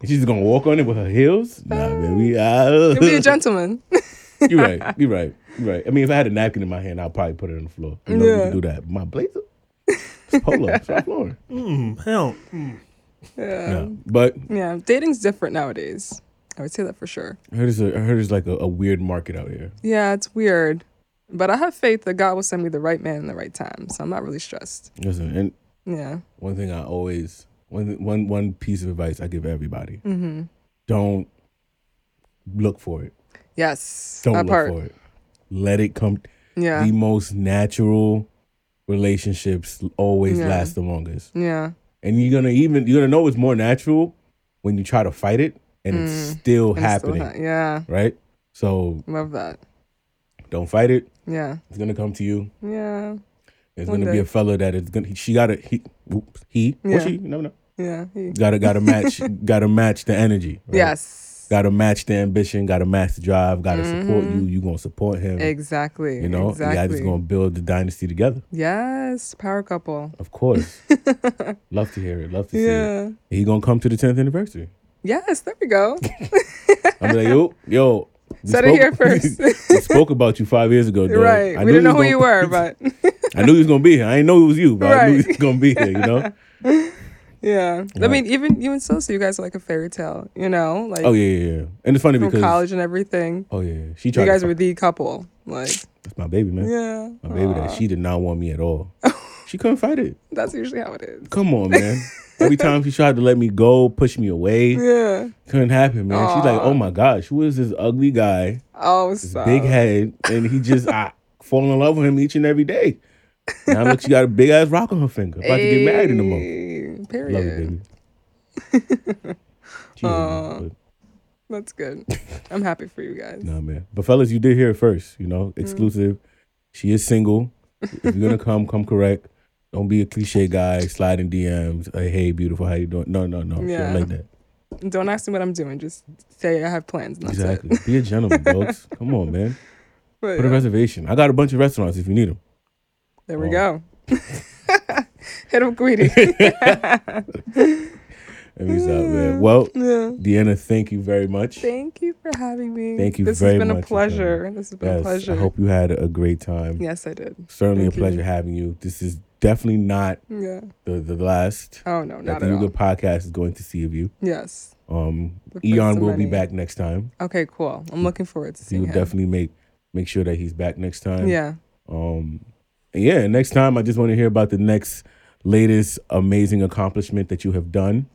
She's gonna walk on it with her heels. Nah, man, we uh, Be a gentleman. You're right. You're right. You're right. I mean, if I had a napkin in my hand, I'd probably put it on the floor. You know, Yeah. we can do that. My blazer, it's polo, it's on the floor. Mm, hell. mm. Yeah. No, but Yeah. Dating's different nowadays. I would say that for sure. I heard it's, a, I heard it's like a, a weird market out here. Yeah, it's weird. But I have faith that God will send me the right man in the right time. So I'm not really stressed. Listen, and Yeah. one thing I always one one one piece of advice I give everybody: Mm-hmm. don't look for it. Yes. Don't look part. for it. Let it come. Yeah. The most natural relationships always Yeah. last the longest. yeah. And you're gonna even you're gonna know it's more natural when you try to fight it and it's Mm. still And it's still happening ha- yeah. right so Love that. don't fight it Yeah. it's gonna come to you Yeah. there's One gonna be day. a fella that is gonna she gotta he whoops, he or Yeah. she you never know Yeah. He- gotta gotta match gotta match the energy right? Yes. Gotta match the ambition gotta match the drive gotta support mm-hmm. you you gonna support him Exactly. you know exactly. yeah just gonna build the dynasty together Yes. Power couple. of course love to hear it love to see it he gonna come to the 10th anniversary Yes. There we go. I'm like, yo, yo. Said it here first. we spoke about you five years ago, dog. right. I We didn't know who you were, but I knew he was gonna be here. I didn't know it was you, but I knew he was gonna be here. You know? Yeah. I mean, even even so, so you guys are like a fairy tale, you know, like Oh yeah, yeah, yeah. And it's funny because college and everything. oh yeah, she tried You guys were the couple. Like, That's my baby, man. yeah. My baby that she did not want me at all. she couldn't fight it. That's usually how it is. Come on, man. Every time she tried to let me go, push me away, Yeah. couldn't happen, man. She's like, oh my gosh, who is this ugly guy, Oh, this stop. big head, and he just I fall in love with him each and every day. Now look, she got a big ass rock on her finger. About to get married in a month. Period. Love you, baby. She is, Aw. man, That's good. I'm happy for you guys. nah, man. But fellas, you did hear it first. You Mm. know, exclusive. She is single. If you're gonna come, come correct. Don't be a cliche guy sliding DMs. Hey, hey, beautiful, how you doing? No, no, no. Yeah. don't like that. Don't ask me what I'm doing. Just say I have plans. Exactly. Be a gentleman, folks. Come on, man. But, Put a reservation. I got a bunch of restaurants if you need them. there we Oh. go. Hit him, Queenie. Emmy's out there. Well, Yeah. Deanna, thank you very much. Thank you for having me. Thank you This very has been a pleasure. This has been a pleasure. I hope you had a great time. yes, I did. Certainly Thank a pleasure you. having you. This is definitely not Yeah. the, the last Oh no, not the at You all. Good podcast is going to see of you. Yes. Um, Eon will be back next time. Okay, cool. I'm looking forward to He seeing will him. definitely make make sure that he's back next time. Yeah. Um, yeah, next time I just want to hear about the next latest amazing accomplishment that you have done.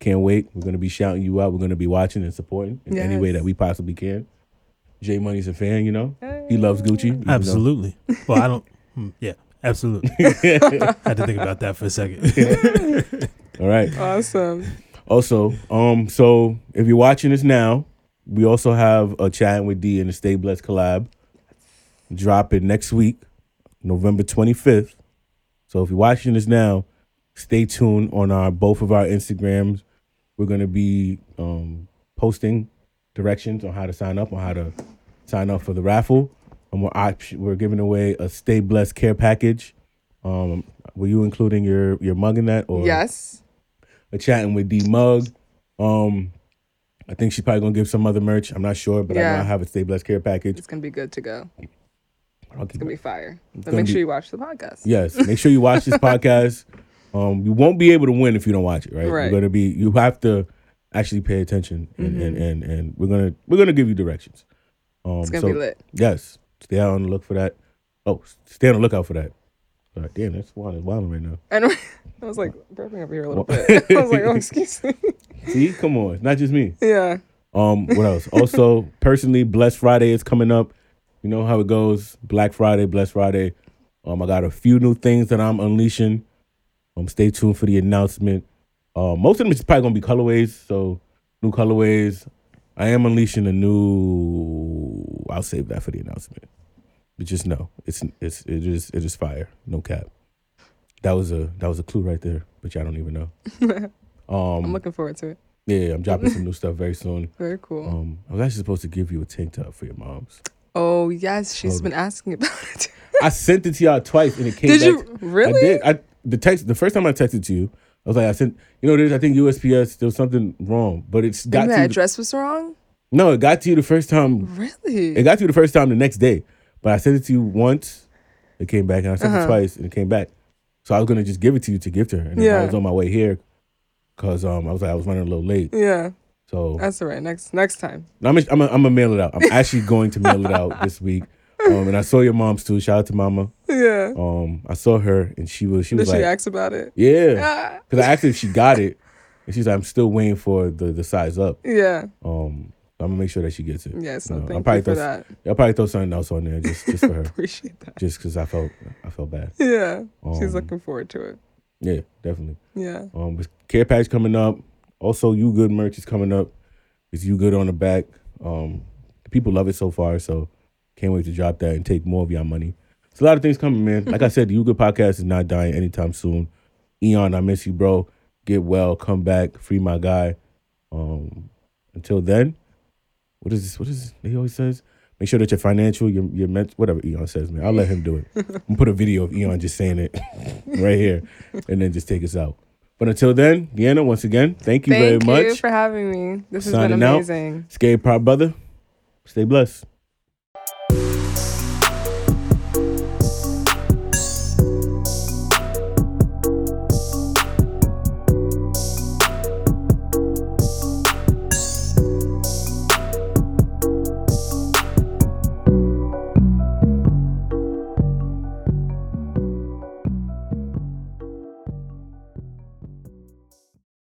Can't wait. We're gonna be shouting you out. We're gonna be watching and supporting in any way that we possibly can. J Money's a fan, you know. He loves Gucci. even though- Absolutely. Well, I don't. hmm, Yeah, absolutely. I had to think about that for a second. All right. Awesome. Also, um, so if you're watching this now, we also have a chat with D and the Stay Blessed collab dropping next week, November 25th. So if you're watching this now, stay tuned on our both of our Instagrams. We're gonna be um, posting directions on how to sign up, on how to sign up for the raffle. And we're we're giving away a Stay Blessed care package. Um, were you including your your mug in that? Or Yes. a chatting with D Mug. Um, I think she's probably gonna give some other merch. I'm not sure, but I know Yeah. I have a Stay Blessed care package. It's gonna be good to go. I'll It's gonna be fire. But make be- sure you watch the podcast. Yes, make sure you watch this podcast. Um, you won't be able to win if you don't watch it. Right? You're gonna be. You have to actually pay attention, and and, Mhm. and and we're gonna we're gonna give you directions. Um, It's gonna so be lit. yes, stay out on the look for that. Oh, stay on the lookout for that. All right, damn, that's wild, wild right now. And I was like burping over here a little bit. I was like, oh, excuse me. See, come on, it's not just me. yeah. Um, what else? also, personally, Blessed Friday is coming up. You know how it goes. Black Friday, Blessed Friday. Um, I got a few new things that I'm unleashing. Um, stay tuned for the announcement. Uh, most of them is probably gonna be colorways. So new colorways. I am unleashing a new. I'll save that for the announcement. But just know it's it's it is it is fire. No cap. That was a that was a clue right there. But y'all don't even know. Um, I'm looking forward to it. yeah, I'm dropping some new stuff very soon. Very cool. Um, I was actually supposed to give you a tank top for your mom's. Oh yes, she's hold been asking about it. I sent it to y'all twice and it came Did back. you really? I did. I the text the first time I texted to you, I was like, I sent you know, there's I think USPS there was something wrong, but it's got Maybe to my address was wrong. no, it got to you the first time. Really? It got to you the first time the next day, but I sent it to you once. It came back, and I sent it Uh-huh. twice, and it came back. So I was gonna just give it to you to give to her, and then I was on my way here because um I was like I was running a little late. yeah, So that's all right. Next next time. I'm I'm gonna- I'm gonna mail it out. I'm actually going to mail it out this week. Um, and I saw your mom's too. Shout out to Mama. Yeah. Um, I saw her and she was she Did was she like, ask about it? yeah, Ah, because I asked if she got it, and she's like, I'm still waiting for the the size up. yeah. Um, I'm gonna make sure that she gets it. Yes. No, No, I'll thank probably you for throw- that. I'll probably throw something else on there just just for her, Appreciate that. just because I felt I felt bad. Yeah. She's Um, looking forward to it. Yeah, definitely. Yeah. Um, with care package coming up. Also, you good merch is coming up. It's you good on the back. Um, the people love it so far, so can't wait to drop that and take more of your money. It's a lot of things coming, man. Like I said, the You Good podcast is not dying anytime soon. Eon, I miss you, bro. Get well, come back, free my guy. Um, until then, what is this? What is this? He always says, make sure that your financial, your your ment- whatever Eon says, man. I'll let him do it. I'm gonna put a video of Eon just saying it right here, and then just take us out. But until then, Deanna, once again, thank you Thank very you much. for having me. This has Signing been out. amazing. Scary Prop Brother, stay blessed.